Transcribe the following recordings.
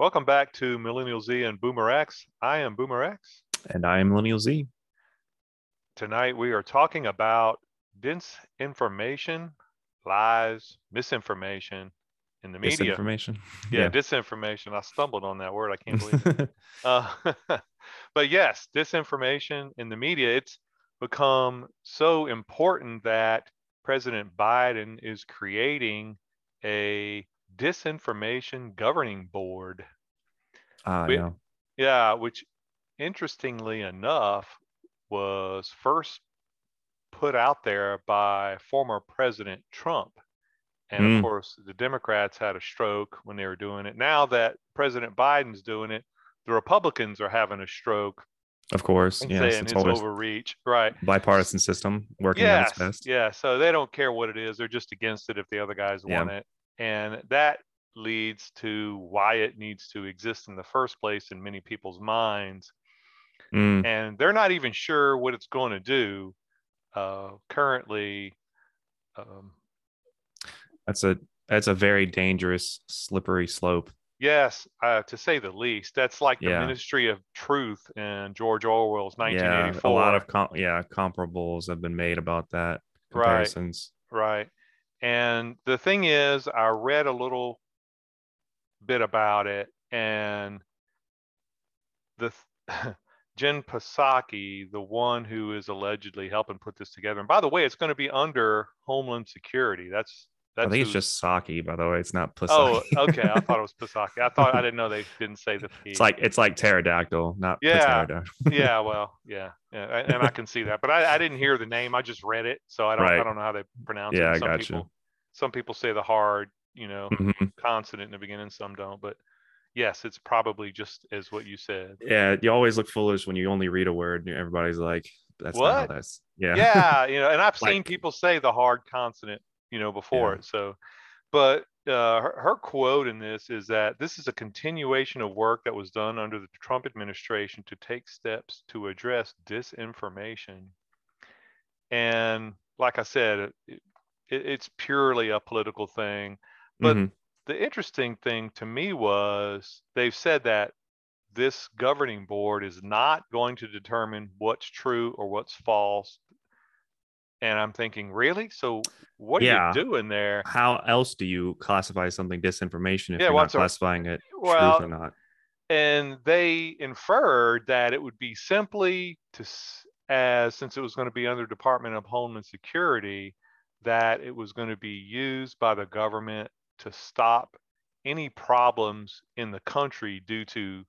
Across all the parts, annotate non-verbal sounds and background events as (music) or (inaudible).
Welcome back to Millennial Z and Boomer X. I am Boomer X. And I am Millennial Z. Tonight we are talking about disinformation, lies, misinformation in the media. Disinformation. Yeah, disinformation. I stumbled on that word. I can't believe it. (laughs) uh, (laughs) but yes, disinformation in the media, it's become so important that President Biden is creating a disinformation governing board. Ah, yeah. Yeah, which interestingly enough was first put out there by former President Trump. And mm. of course, the Democrats had a stroke when they were doing it. Now that President Biden's doing it, the Republicans are having a stroke. Of course, yes, saying it's, it's overreach, right? Bipartisan system working yes, at its best. Yeah, so they don't care what it is; they're just against it if the other guys yeah. want it, and that leads to why it needs to exist in the first place in many people's minds. Mm. And they're not even sure what it's going to do. Uh, currently, um, that's a that's a very dangerous, slippery slope. Yes, uh, to say the least. That's like the yeah. Ministry of Truth in George Orwell's 1984. Yeah, a lot of com- yeah comparables have been made about that. Comparisons. Right. Right. And the thing is, I read a little bit about it, and the (laughs) Jen Psaki, the one who is allegedly helping put this together. And by the way, it's going to be under Homeland Security. That's that's I think it's just Saki, by the way. It's not oh, Psaki. Oh, okay. I thought it was (laughs) Psaki. I thought I didn't know they didn't say the P. It's like it's like pterodactyl, not yeah, (laughs) yeah. Well, yeah, yeah, and I can see that, but I, I didn't hear the name. I just read it, so I don't right. I don't know how they pronounce yeah, it. Some I got people, you. Some people say the hard, you know, mm-hmm. consonant in the beginning. Some don't, but yes, it's probably just as what you said. Yeah, you always look foolish when you only read a word and everybody's like, "That's what?" That's yeah, yeah. You know, and I've (laughs) like, seen people say the hard consonant, you know, before yeah. it. So, but uh, her, her, quote in this is that this is a continuation of work that was done under the Trump administration to take steps to address disinformation. And like I said, it, it, it's purely a political thing. But mm-hmm. the interesting thing to me was they've said that this governing board is not going to determine what's true or what's false. And I'm thinking, really? So what yeah. are you doing there? How else do you classify something disinformation if yeah, you're not classifying it well, truth or not? And they inferred that it would be simply to, as since it was going to be under Department of Homeland Security, that it was going to be used by the government to stop any problems in the country due to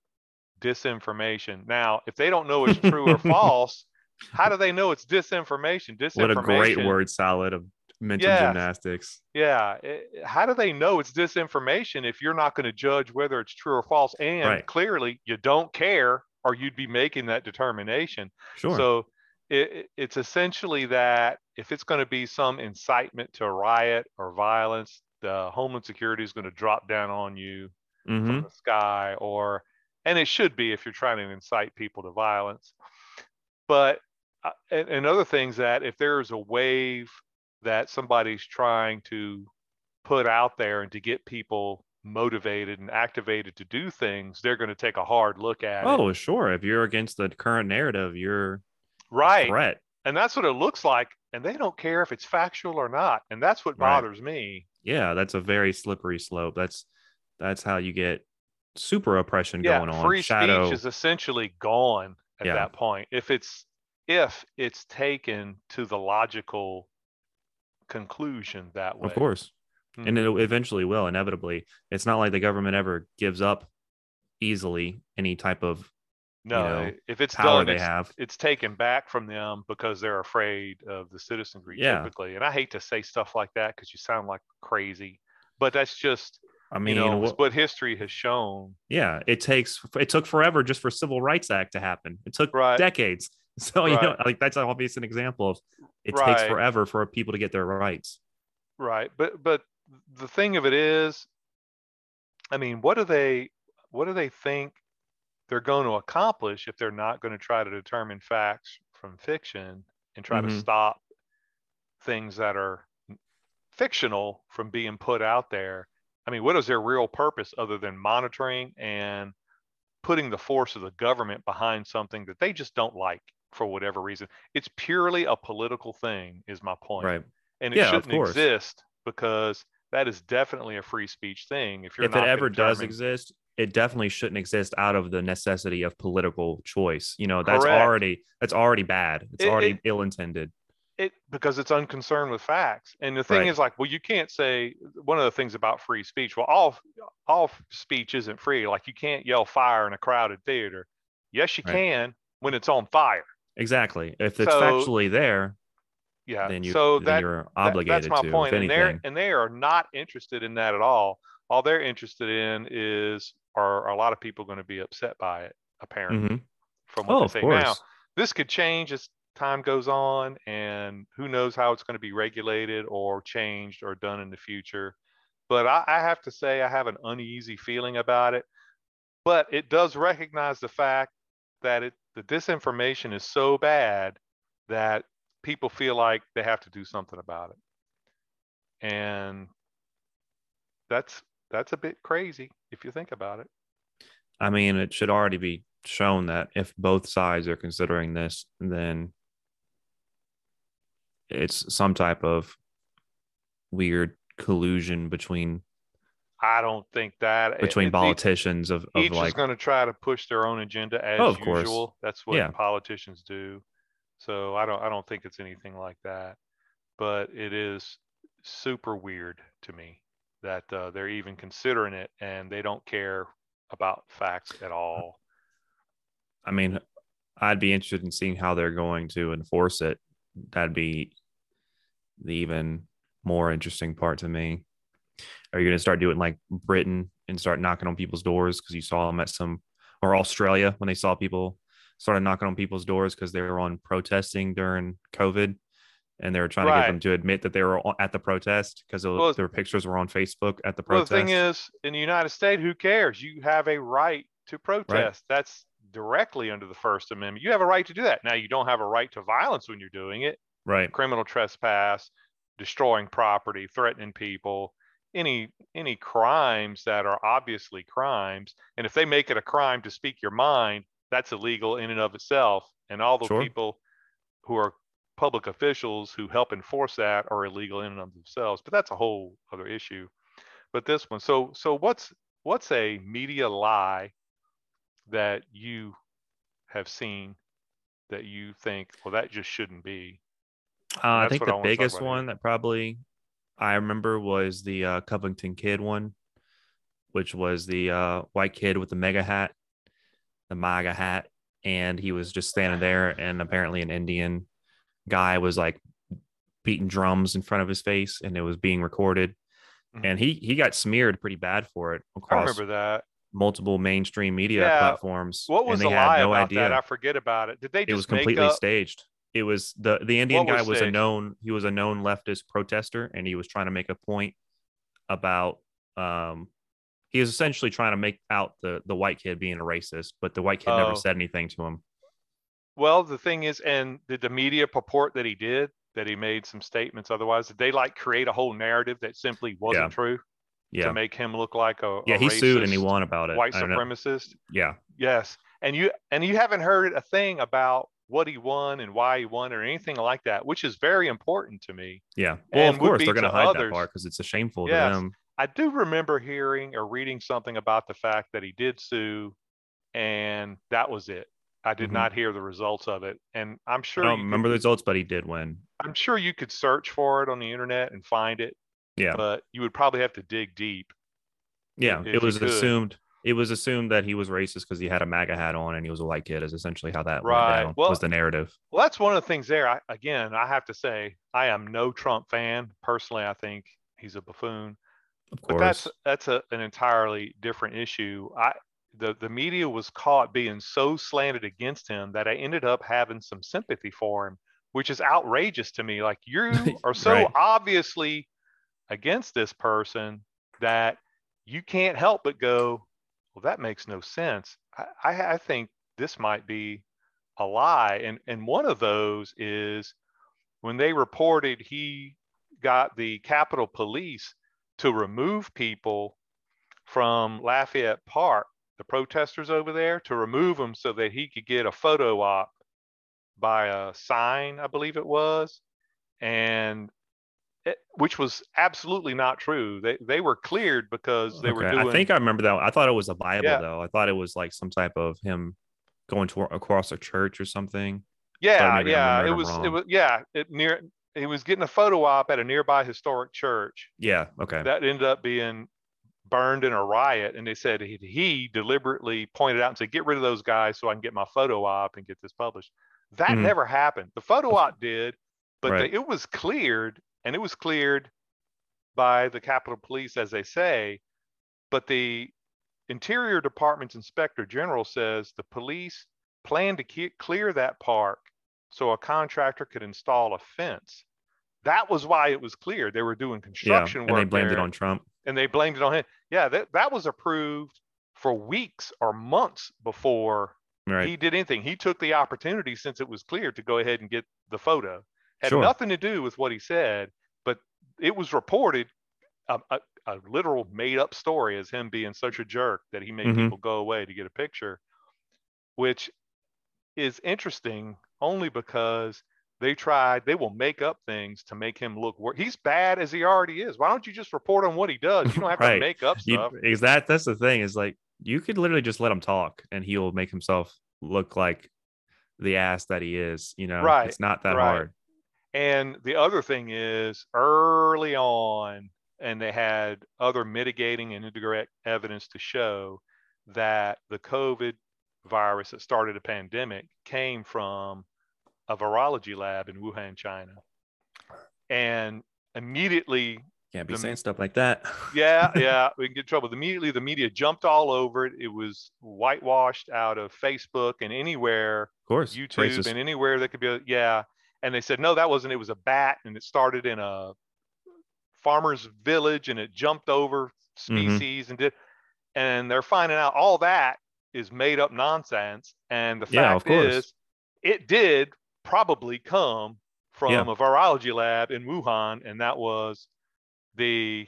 disinformation. Now, if they don't know it's true or (laughs) false, how do they know it's disinformation? Disinformation. What a great word salad of mental yeah, gymnastics. Yeah. How do they know it's disinformation if you're not going to judge whether it's true or false? And right. clearly you don't care or you'd be making that determination. Sure. So it, it's essentially that if it's going to be some incitement to riot or violence, the Homeland Security is going to drop down on you mm-hmm. from the sky, or and it should be if you're trying to incite people to violence. But uh, and, and other things that if there's a wave that somebody's trying to put out there and to get people motivated and activated to do things, they're going to take a hard look at oh, it. Sure. If you're against the current narrative, you're right threat. And that's what it looks like. And they don't care if it's factual or not. And that's what right. bothers me. Yeah, that's a very slippery slope. That's that's how you get super oppression yeah, going on. Free Shadow... speech is essentially gone at yeah. that point. If it's if it's taken to the logical conclusion that way. Of course. Mm-hmm. And it eventually will, inevitably. It's not like the government ever gives up easily any type of no, you know, if it's done, they it's, have. it's taken back from them because they're afraid of the citizenry yeah. typically. And I hate to say stuff like that because you sound like crazy, but that's just I mean, you know, what, what, history has shown. Yeah, it takes it took forever just for Civil Rights Act to happen. It took right. decades. (laughs) So right. you know, like that's obviously an example of it right. takes forever for people to get their rights. Right, but but the thing of it is, I mean, what do they what do they think they're going to accomplish if they're not going to try to determine facts from fiction and try mm-hmm. to stop things that are fictional from being put out there I mean, what is their real purpose other than monitoring and putting the force of the government behind something that they just don't like for whatever reason? It's purely a political thing, is my point. Right. And it yeah, shouldn't exist because that is definitely a free speech thing. If you're if it ever does exist, it definitely shouldn't exist out of the necessity of political choice. You know, that's Correct. already that's already bad. It's it, already it, ill intended. It because it's unconcerned with facts. And the thing right. is like, well, you can't say one of the things about free speech. Well, all all speech isn't free. Like you can't yell fire in a crowded theater. Yes, you right. can when it's on fire. Exactly. If it's so, factually there, yeah. Then you so then that, you're obligated that, that's my to, point. And they're and they are not interested in that at all. All they're interested in is are, a lot of people going to be upset by it, apparently, mm-hmm. from what oh, they say now. This could change as time goes on, and who knows how it's going to be regulated or changed or done in the future. But I, I have to say, I have an uneasy feeling about it. But it does recognize the fact that it the disinformation is so bad that people feel like they have to do something about it. And that's that's a bit crazy if you think about it. I mean, it should already be shown that if both sides are considering this, then it's some type of weird collusion between I don't think that between it, politicians of, of each like is going to try to push their own agenda as oh, of usual. Course. That's what yeah. politicians do. So I don't I don't think it's anything like that. But it is super weird to me that uh, they're even considering it and they don't care about facts at all. I mean, I'd be interested in seeing how they're going to enforce it. That'd be the even more interesting part to me. Are you going to start doing like Britain and start knocking on people's doors because you saw them at some, or Australia when they saw people started knocking on people's doors because they were on protesting during COVID and they were trying right. to get them to admit that they were at the protest because well, their pictures were on Facebook at the protest. Well, the thing is, in the United States, who cares? You have a right to protest. Right. That's directly under the First Amendment. You have a right to do that. Now, you don't have a right to violence when you're doing it. Right. Criminal trespass, destroying property, threatening people, any any crimes that are obviously crimes. And if they make it a crime to speak your mind, that's illegal in and of itself. And all the sure. people who are public officials who help enforce that are illegal in and of themselves. But that's a whole other issue. But this one, so so what's what's a media lie that you have seen that you think, well, that just shouldn't be? Uh, I think the I biggest one here. that probably I remember was the uh, Covington kid one, which was the uh, white kid with the mega hat, the MAGA hat, and he was just standing there, and apparently an Indian guy was like beating drums in front of his face and it was being recorded mm-hmm. and he he got smeared pretty bad for it across I remember that multiple mainstream media yeah. platforms what was and they the lie no about idea. that i forget about it did they it was completely up... staged it was the the indian guy was, was a known he was a known leftist protester and he was trying to make a point about um he was essentially trying to make out the the white kid being a racist but the white kid oh. never said anything to him well, the thing is, and did the media purport that he did, that he made some statements otherwise? Did they like create a whole narrative that simply wasn't yeah. true? Yeah. To make him look like a yeah, a he sued and he won about it. White supremacist. Yeah. Yes, and you and you haven't heard a thing about what he won and why he won or anything like that, which is very important to me. Yeah. Well, and of course they're going to hide others. that part because it's a shameful yes. to them. I do remember hearing or reading something about the fact that he did sue, and that was it. I did mm-hmm. not hear the results of it, and I'm sure. I don't remember could, the results, but he did win. I'm sure you could search for it on the internet and find it. Yeah, but you would probably have to dig deep. Yeah, it was assumed. It was assumed that he was racist because he had a MAGA hat on and he was a white kid. Is essentially how that right. Well, was the narrative. Well, that's one of the things there. I, again, I have to say, I am no Trump fan personally. I think he's a buffoon. Of course. But that's that's a, an entirely different issue. I the, the media was caught being so slanted against him that I ended up having some sympathy for him, which is outrageous to me. Like you (laughs) are so right. obviously against this person that you can't help but go, well, that makes no sense. I, I, I think this might be a lie. And, and one of those is when they reported he got the Capitol Police to remove people from Lafayette Park, the protesters over there, to remove him so that he could get a photo op by a sign, I believe it was, and it, which was absolutely not true. They they were cleared because they okay. were doing. I think I remember that. I thought it was a Bible yeah. though. I thought it was like some type of him going to across a church or something. Yeah, yeah, it was it was yeah, it near he was getting a photo op at a nearby historic church. Yeah, okay. That ended up being burned in a riot, and they said he, he deliberately pointed out and said, "Get rid of those guys so I can get my photo op and get this published." That mm-hmm. never happened. The photo op did, but right. the, it was cleared, and it was cleared by the Capitol Police, as they say. But the Interior Department's Inspector General says the police plan to ke- clear that park so a contractor could install a fence. That was why it was clear they were doing construction yeah, and work. And they blamed there, it on Trump. And they blamed it on him. Yeah, that, that was approved for weeks or months before right. he did anything. He took the opportunity since it was clear to go ahead and get the photo. Had sure. nothing to do with what he said, but it was reported a, a, a, literal made up story as him being such a jerk that he made mm-hmm. people go away to get a picture, which is interesting only because they tried they will make up things to make him look worse he's bad as he already is. Why don't you just report on what he does? You don't have right. to make up stuff. you, is that that's the thing is like you could literally just let him talk and he'll make himself look like the ass that he is you know? Right it's not that right. hard. And the other thing is early on and they had other mitigating and indirect evidence to show that the covid virus that started a pandemic came from a virology lab in Wuhan, China. And immediately can't be the, saying stuff like that. (laughs) yeah, yeah, we can get in trouble. Immediately the media jumped all over it. It was whitewashed out of Facebook and anywhere, of course, YouTube racist. and anywhere that could be. A, yeah, and they said no, that wasn't. It was a bat, and it started in a farmer's village, and it jumped over mm-hmm. species mm-hmm. and did. And they're finding out all that is made up nonsense. And the fact yeah, fact is, it did probably come from yeah. a virology lab in Wuhan, and that was the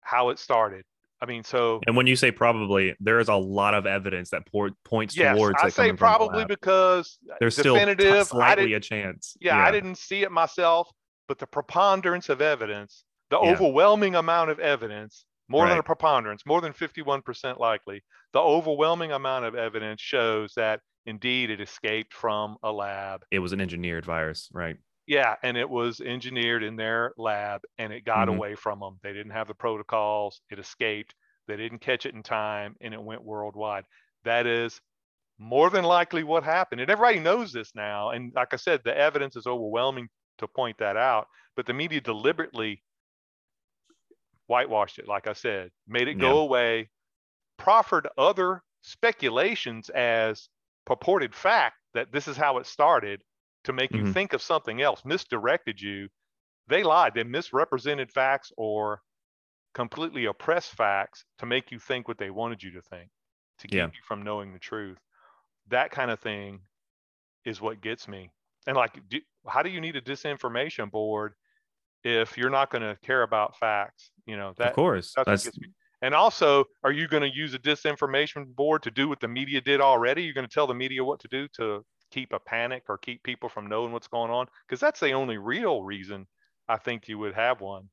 how it started. I mean, so and when you say probably, there is a lot of evidence that points yes, towards. I say probably the because there's definitive, still slightly a chance. Yeah, yeah, I didn't see it myself, but the preponderance of evidence, the yeah. overwhelming amount of evidence, more right. than a preponderance, more than 51% likely, the overwhelming amount of evidence shows that Indeed, it escaped from a lab. It was an engineered virus, right? Yeah, and it was engineered in their lab and it got mm-hmm. away from them. They didn't have the protocols, it escaped. They didn't catch it in time and it went worldwide. That is more than likely what happened. And everybody knows this now. And like I said, the evidence is overwhelming to point that out, but the media deliberately whitewashed it, like I said, made it go away, proffered other speculations as purported fact that this is how it started to make mm-hmm. you think of something else, misdirected you. They lied. They misrepresented facts or completely oppressed facts to make you think what they wanted you to think, to keep yeah. you from knowing the truth. That kind of thing is what gets me. And like, do, how do you need a disinformation board if you're not going to care about facts? You know, that of course that's, that's and also, are you going to use a disinformation board to do what the media did already? You're going to tell the media what to do to keep a panic or keep people from knowing what's going on? Because that's the only real reason I think you would have one.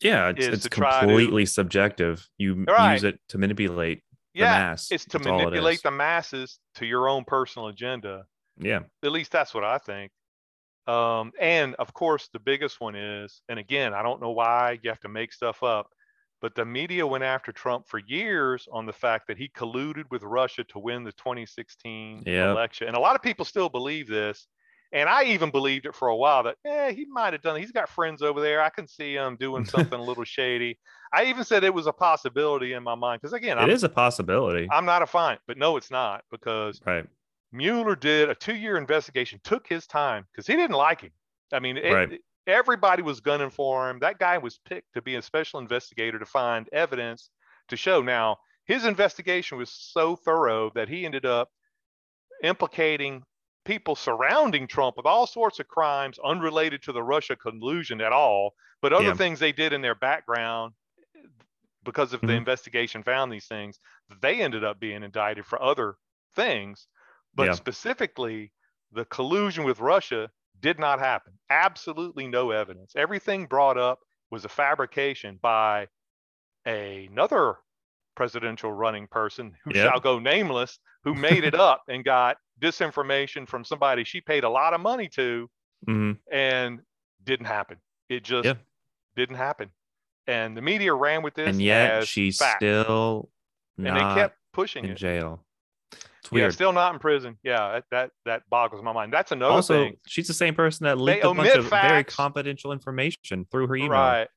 Yeah, it's, it's completely to, subjective. You right. use it to manipulate yeah, the mass. It's to that's manipulate it the masses to your own personal agenda. Yeah. At least that's what I think. Um, and of course, the biggest one is, and again, I don't know why you have to make stuff up. But the media went after Trump for years on the fact that he colluded with Russia to win the 2016 yep. election. And a lot of people still believe this. And I even believed it for a while that, eh, he might have done it. He's got friends over there. I can see him doing (laughs) something a little shady. I even said it was a possibility in my mind. Because again, it I'm, is a possibility. I'm not a fine, but no, it's not because right. Mueller did a two year investigation, took his time because he didn't like him. I mean, it, right. Everybody was gunning for him. That guy was picked to be a special investigator to find evidence to show. Now, his investigation was so thorough that he ended up implicating people surrounding Trump with all sorts of crimes unrelated to the Russia collusion at all, but other yeah. things they did in their background because of the Mhm. investigation found these things, they ended up being indicted for other things. But Yeah. specifically, the collusion with Russia did not happen. Absolutely no evidence. Everything brought up was a fabrication by another presidential running person who Yep. shall go nameless, who made it up and got disinformation from somebody she paid a lot of money to hmm and didn't happen. It just Yeah. didn't happen. And the media ran with this And yet as she's fact, still and they kept pushing in it. jail. It's Yeah, weird. still not in prison. Yeah, that that, that boggles my mind. That's another also, thing. she's the same person that leaked a bunch omit of very confidential information through her email. Right.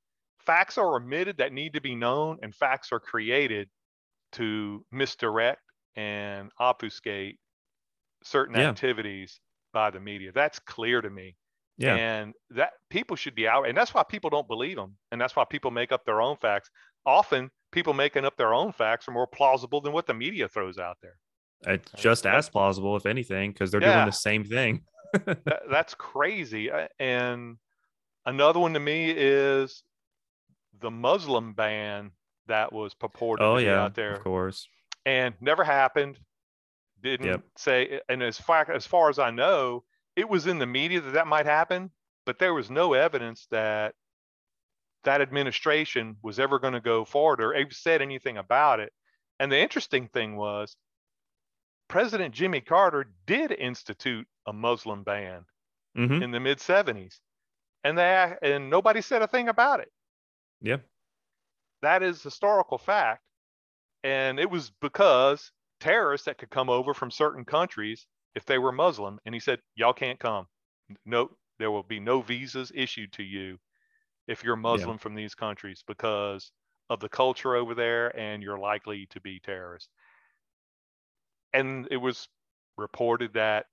Facts are omitted that need to be known, and facts are created to misdirect and obfuscate certain Yeah. activities by the media. That's clear to me. Yeah. And that people should be out, and that's why people don't believe them, and that's why people make up their own facts. Often, people making up their own facts are more plausible than what the media throws out there. It's just as plausible, if anything, because they're Yeah. doing the same thing. (laughs) That, that's crazy. Uh, And another one to me is the Muslim ban that was purported oh to be yeah, out there of course. and never happened. Didn't Yep. say, and as far as far as I know, it was in the media that that might happen, but there was no evidence that that administration was ever going to go forward or said anything about it. And the interesting thing was, President Jimmy Carter did institute a Muslim ban hmm in the mid 70s, and they and nobody said a thing about it Yeah. that is historical fact. And it was because terrorists that could come over from certain countries if they were Muslim. And he said, Y'all can't come. No, there will be no visas issued to you if you're Muslim from these countries because of the culture over there and you're likely to be terrorists. And it was reported that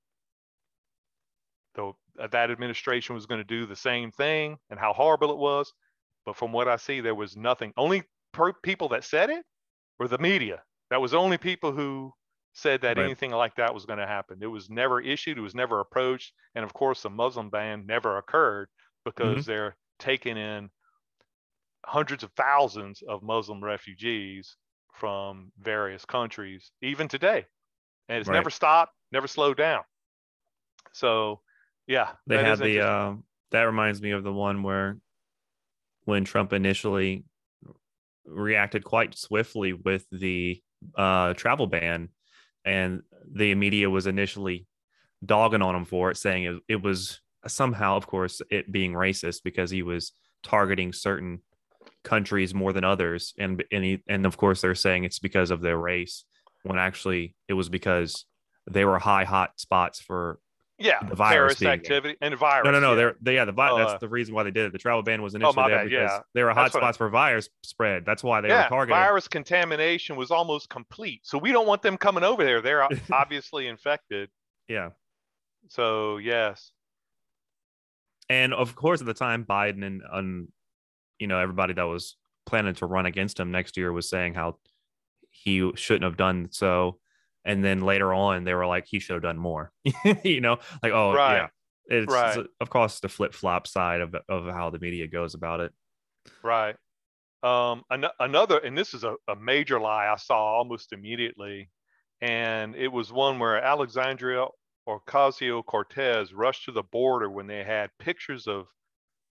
though that administration was going to do the same thing and how horrible it was. But from what I see, there was nothing. Only per- people that said it were the media. That was the only people who said that Right. anything like that was going to happen. It was never issued. It was never approached. And of course, the Muslim ban never occurred because mm-hmm. they're taking in hundreds of thousands of Muslim refugees from various countries, even today. And it's Right. never stopped, never slowed down. So, yeah, They had the um that reminds me of the one where when Trump initially reacted quite swiftly with the uh travel ban and the media was initially dogging on him for it saying it, it was somehow of course it being racist because he was targeting certain countries more than others and and he, and of course they're saying it's because of their race when actually it was because they were high hot spots for yeah, the virus there. activity and virus. no, no, no. yeah. They're they, yeah. The vi- Uh, that's the reason why they did it. The travel ban was initially my there bad, because yeah. they were hot That's spots for virus spread. That's why they yeah, were targeted. virus contamination was almost complete. So we don't want them coming over there. They're (laughs) obviously infected. Yeah, So yes, and of course at the time Biden and um, you know everybody that was planning to run against him next year was saying how he shouldn't have done so, and then later on they were like he should have done more. (laughs) you know, like oh Right. yeah. It's, Right. it's, of course the flip flop side of of how the media goes about it. right. Um, an- another, and this is a, a major lie I saw almost immediately, and it was one where Alexandria Ocasio Cortez rushed to the border when they had pictures of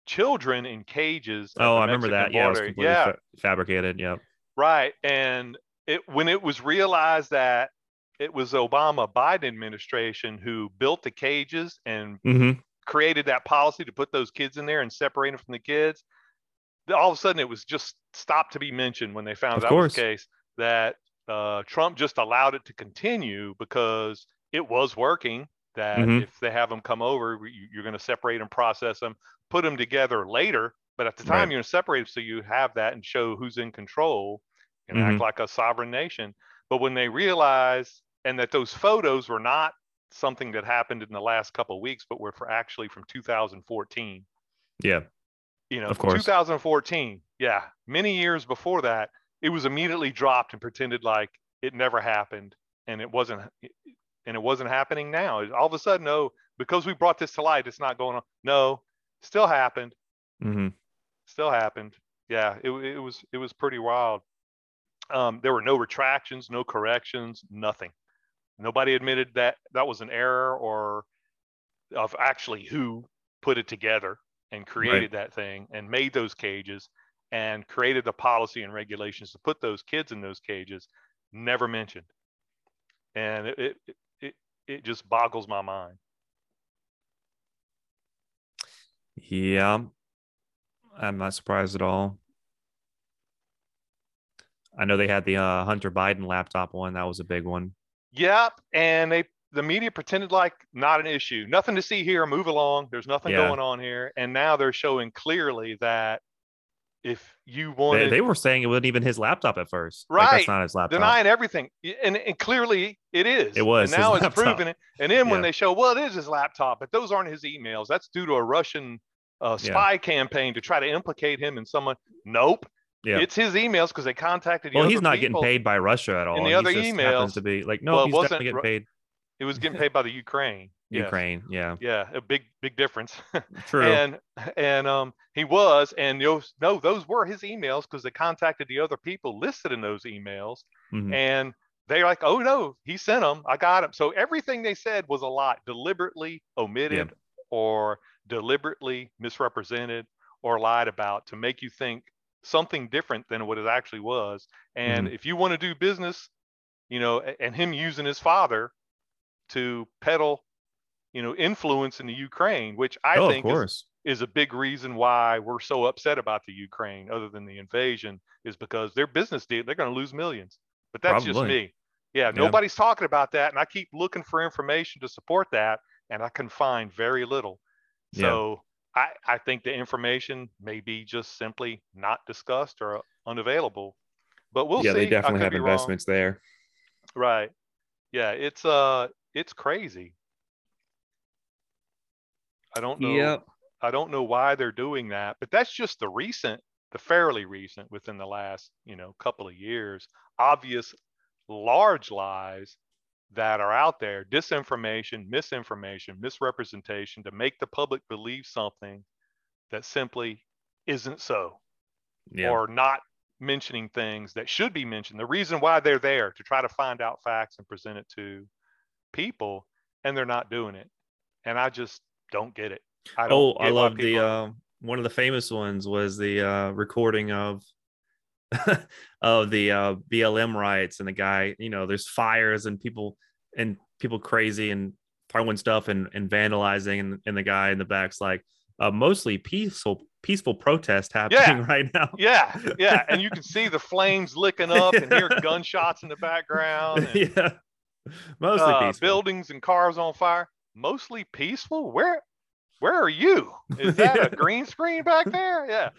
children in cages. Oh, I remember that. Mexican Yeah, it was border. completely yeah, fa- fabricated. Yeah. Right. And it when it was realized that it was Obama Biden administration who built the cages and Mm-hmm. created that policy to put those kids in there and separate them from the kids, all of a sudden it was just stopped to be mentioned when they found Of that was the case that uh, Trump just allowed it to continue because it was working. That Mhm. if they have them come over, you- you're going to separate and process them, put them together later. But at the time, Right. you're going to separate them so you have that and show who's in control and act Mhm. like a sovereign nation. But when they realized and that those photos were not something that happened in the last couple of weeks, but were for actually from 2014 Yeah. you know, Of course. 2014. Yeah, many years before that, it was immediately dropped and pretended like it never happened, and it wasn't, and it wasn't happening now. All of a sudden, no, because we brought this to light, it's not going on. No, still happened, Mm-hmm. still happened. yeah, it, it was it was pretty wild. Um, there were no retractions, no corrections, nothing. Nobody admitted that that was an error or of actually who put it together and created right. that thing and made those cages and created the policy and regulations to put those kids in those cages. Never mentioned, and it it it, it just boggles my mind. Yeah, I'm not surprised at all. I know they had the uh, Hunter Biden laptop one. That was a big one. Yep, and they the media pretended like not an issue, nothing to see here. Move along. There's nothing yeah. going on here, and now they're showing clearly that if you wanted, they, they, were saying it wasn't even his laptop at first. Right, like, that's not his laptop. Denying everything, and, and clearly it is. It was. And now it's proven it. And then when they show, well, it is his laptop, but those aren't his emails. That's due to a Russian uh, spy yeah. campaign to try to implicate him in someone. Nope. Yeah. It's his emails because they contacted. well, he's not getting paid by Russia at all. In the other emails, happens to be like, no, well, he's definitely getting paid. It was getting paid by the Ukraine. Ukraine, yeah, yeah, a big, big difference. (laughs) True. and and um, he was, and those no, those were his emails because they contacted the other people listed in those emails, mm-hmm. and they're like, oh no, he sent them. I got them. So everything they said was a lot, deliberately omitted or deliberately misrepresented or lied about to make you think something different than what it actually was. And mm-hmm. if you want to do business, you know, and him using his father to peddle, you know, influence in the Ukraine, which I oh, think is, is a big reason why we're so upset about the Ukraine, other than the invasion, is because their business deal, they're going to lose millions. But that's Probably. just me. Yeah, yeah, nobody's talking about that. And I keep looking for information to support that, and I can find very little. So I, I think the information may be just simply not discussed or unavailable. But we'll yeah, see. Yeah, they definitely have investments wrong. there. Right. Yeah, it's uh it's crazy. I don't know. Yep. I don't know why they're doing that, but that's just the recent, the fairly recent within the last, you know, couple of years, obvious large lies that are out there disinformation, misinformation, misrepresentation to make the public believe something that simply isn't so yeah. or not mentioning things that should be mentioned. The reason why they're there to try to find out facts and present it to people, and they're not doing it. And I just don't get it. I oh, I love the uh, one of the famous ones was the uh, recording of (laughs) of the uh, BLM riots and the guy, you know, there's fires and people and people crazy and throwing stuff and, and vandalizing and, and the guy in the back's like uh, mostly peaceful peaceful protest happening yeah. (laughs) right now. Yeah, (laughs) yeah, and you can see the flames licking up and hear gunshots in the background. And, yeah, mostly uh, peaceful. Buildings and cars on fire. Mostly peaceful. Where where are you? Is that a green screen back there? Yeah.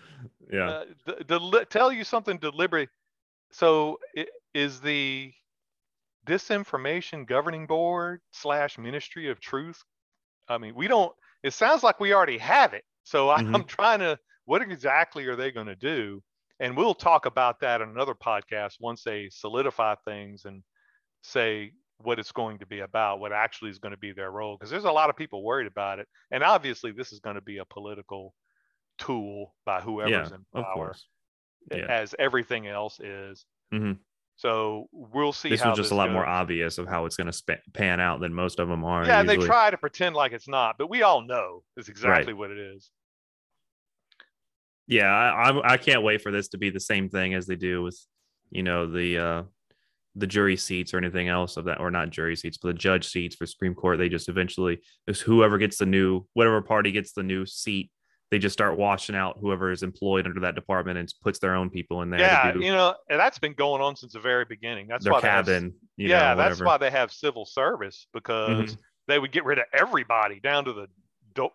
Yeah. Uh, tell you something deliberate. So it, is the disinformation governing board slash ministry of truth? I mean, we don't. It sounds like we already have it. So I, mm-hmm. I'm trying to. What exactly are they going to do? And we'll talk about that in another podcast once they solidify things and say what it's going to be about, what actually is going to be their role. Because there's a lot of people worried about it. And obviously, this is going to be a political tool by whoever's yeah, in power, yeah. as everything else is. Mm-hmm. So we'll see. This was just a lot goes. more obvious of how it's going to sp- pan out than most of them are. Yeah, usually. and they try to pretend like it's not, but we all know it's exactly right. what it is. Yeah, I, I, I can't wait for this to be the same thing as they do with, you know, the uh, the jury seats or anything else of that, or not jury seats, but the judge seats for Supreme Court. They just eventually, is whoever gets the new, whatever party gets the new seat, they just start washing out whoever is employed under that department and puts their own people in there. Yeah, do, you know, and that's been going on since the very beginning. That's their why cabin. Have, yeah, know, that's why they have civil service because mm-hmm. they would get rid of everybody down to the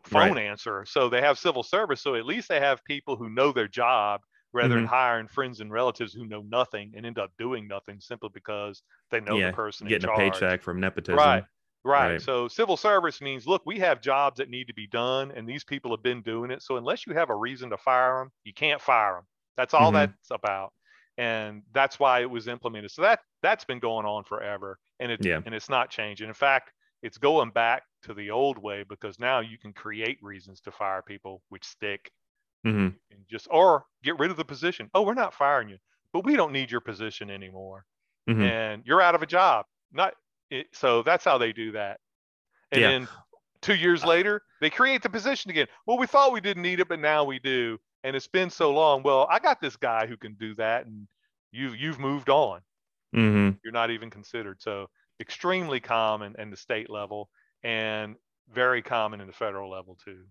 phone right. answer. So they have civil service. So at least they have people who know their job rather mm-hmm. than hiring friends and relatives who know nothing and end up doing nothing simply because they know yeah, the person getting a paycheck from nepotism. Right. Right. right. So civil service means, look, we have jobs that need to be done, and these people have been doing it. So unless you have a reason to fire them, you can't fire them. That's all mm-hmm. that's about, and that's why it was implemented. So that that's been going on forever, and it yeah. and it's not changing. In fact, it's going back to the old way because now you can create reasons to fire people which stick. Mhm. and just or get rid of the position. Oh, we're not firing you, but we don't need your position anymore, Mhm. and you're out of a job. Not it, so that's how they do that. And Yeah. then two years later, they create the position again. Well, we thought we didn't need it, but now we do. And it's been so long. Well, I got this guy who can do that, and you you've moved on. Mm-hmm. You're not even considered. So extremely common in the state level, and very common in the federal level too.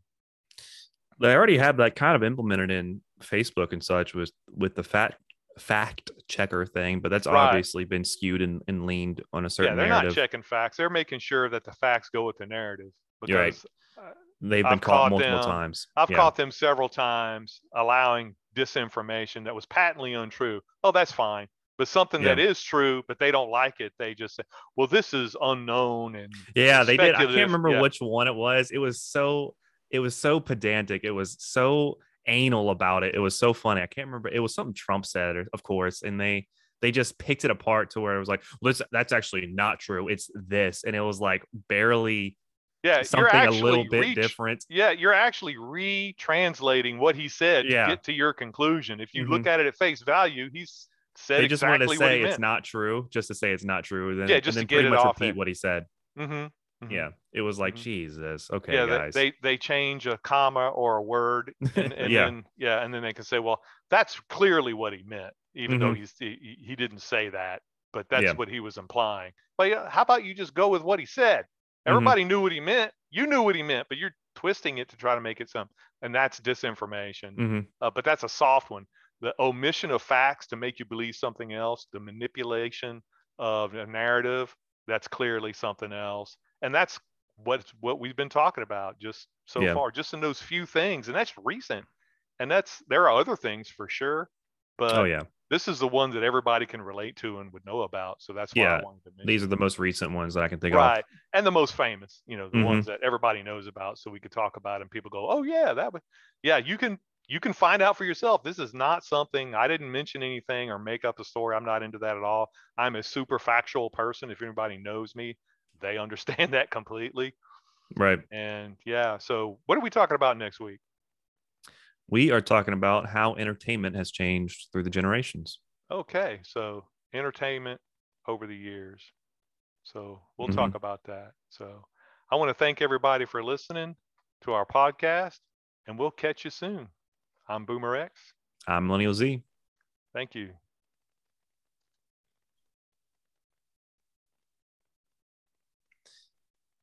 They already have that kind of implemented in Facebook and such with with the fact fact checker thing, but that's Right. obviously been skewed and, and leaned on a certain. Yeah, they're narrative. not checking facts. They're making sure that the facts go with the narrative. You're right. Uh, They've been I've caught caught multiple them. times. I've Yeah. caught them several times allowing disinformation that was patently untrue. Oh, that's fine. But something that Yeah. is true, but they don't like it, they just say, "Well, this is unknown." And Yeah, they did. I can't remember Yeah. which one it was. It was so it was so pedantic. It was so anal about it. It was so funny. I can't remember. It was something Trump said, of course, and they they just picked it apart to where it was like, well, this, that's actually not true. It's this, and it was like barely Yeah, you're something a little bit reach- different. Yeah, you're actually retranslating what he said Yeah. to get to your conclusion. If you look at it at face value, he's said They just exactly wanted to say it's not true, just to say it's not true. Then, Yeah, and just to then get pretty it much off repeat there. what he said. Mm-hmm. Yeah, it was like Mhm. Jesus. Okay, yeah, guys. they they change a comma or a word, (laughs) and, and Yeah. then yeah, and then they can say, well, that's clearly what he meant, even though Mhm. he's he, he didn't say that, but that's Yeah. what he was implying. But yeah, how about you just go with what he said? Mhm. Everybody knew what he meant. You knew what he meant, but you're twisting it to try to make it some, and that's disinformation. Mhm. Uh, but that's a soft one. The omission of facts to make you believe something else, the manipulation of a narrative, that's clearly something else. And that's what what we've been talking about just so Yeah. far, just in those few things. And that's recent. And that's there are other things for sure. But oh yeah, this is the one that everybody can relate to and would know about. So that's why Yeah, I wanted to mention. these are the most recent ones that I can think of. right. And the most famous, you know, the Mhm. ones that everybody knows about. So we could talk about and people go, Oh yeah, that would yeah, you can you can find out for yourself. This is not something I didn't mention anything or make up a story. I'm not into that at all. I'm a super factual person. If anybody knows me, they understand (laughs) that completely. Right. And yeah, so what are we talking about next week? We are talking about how entertainment has changed through the generations. Okay, so entertainment over the years. So we'll Mhm. talk about that. So I want to thank everybody for listening to our podcast, and we'll catch you soon. I'm Boomer X. I'm Millennial Z. Thank you.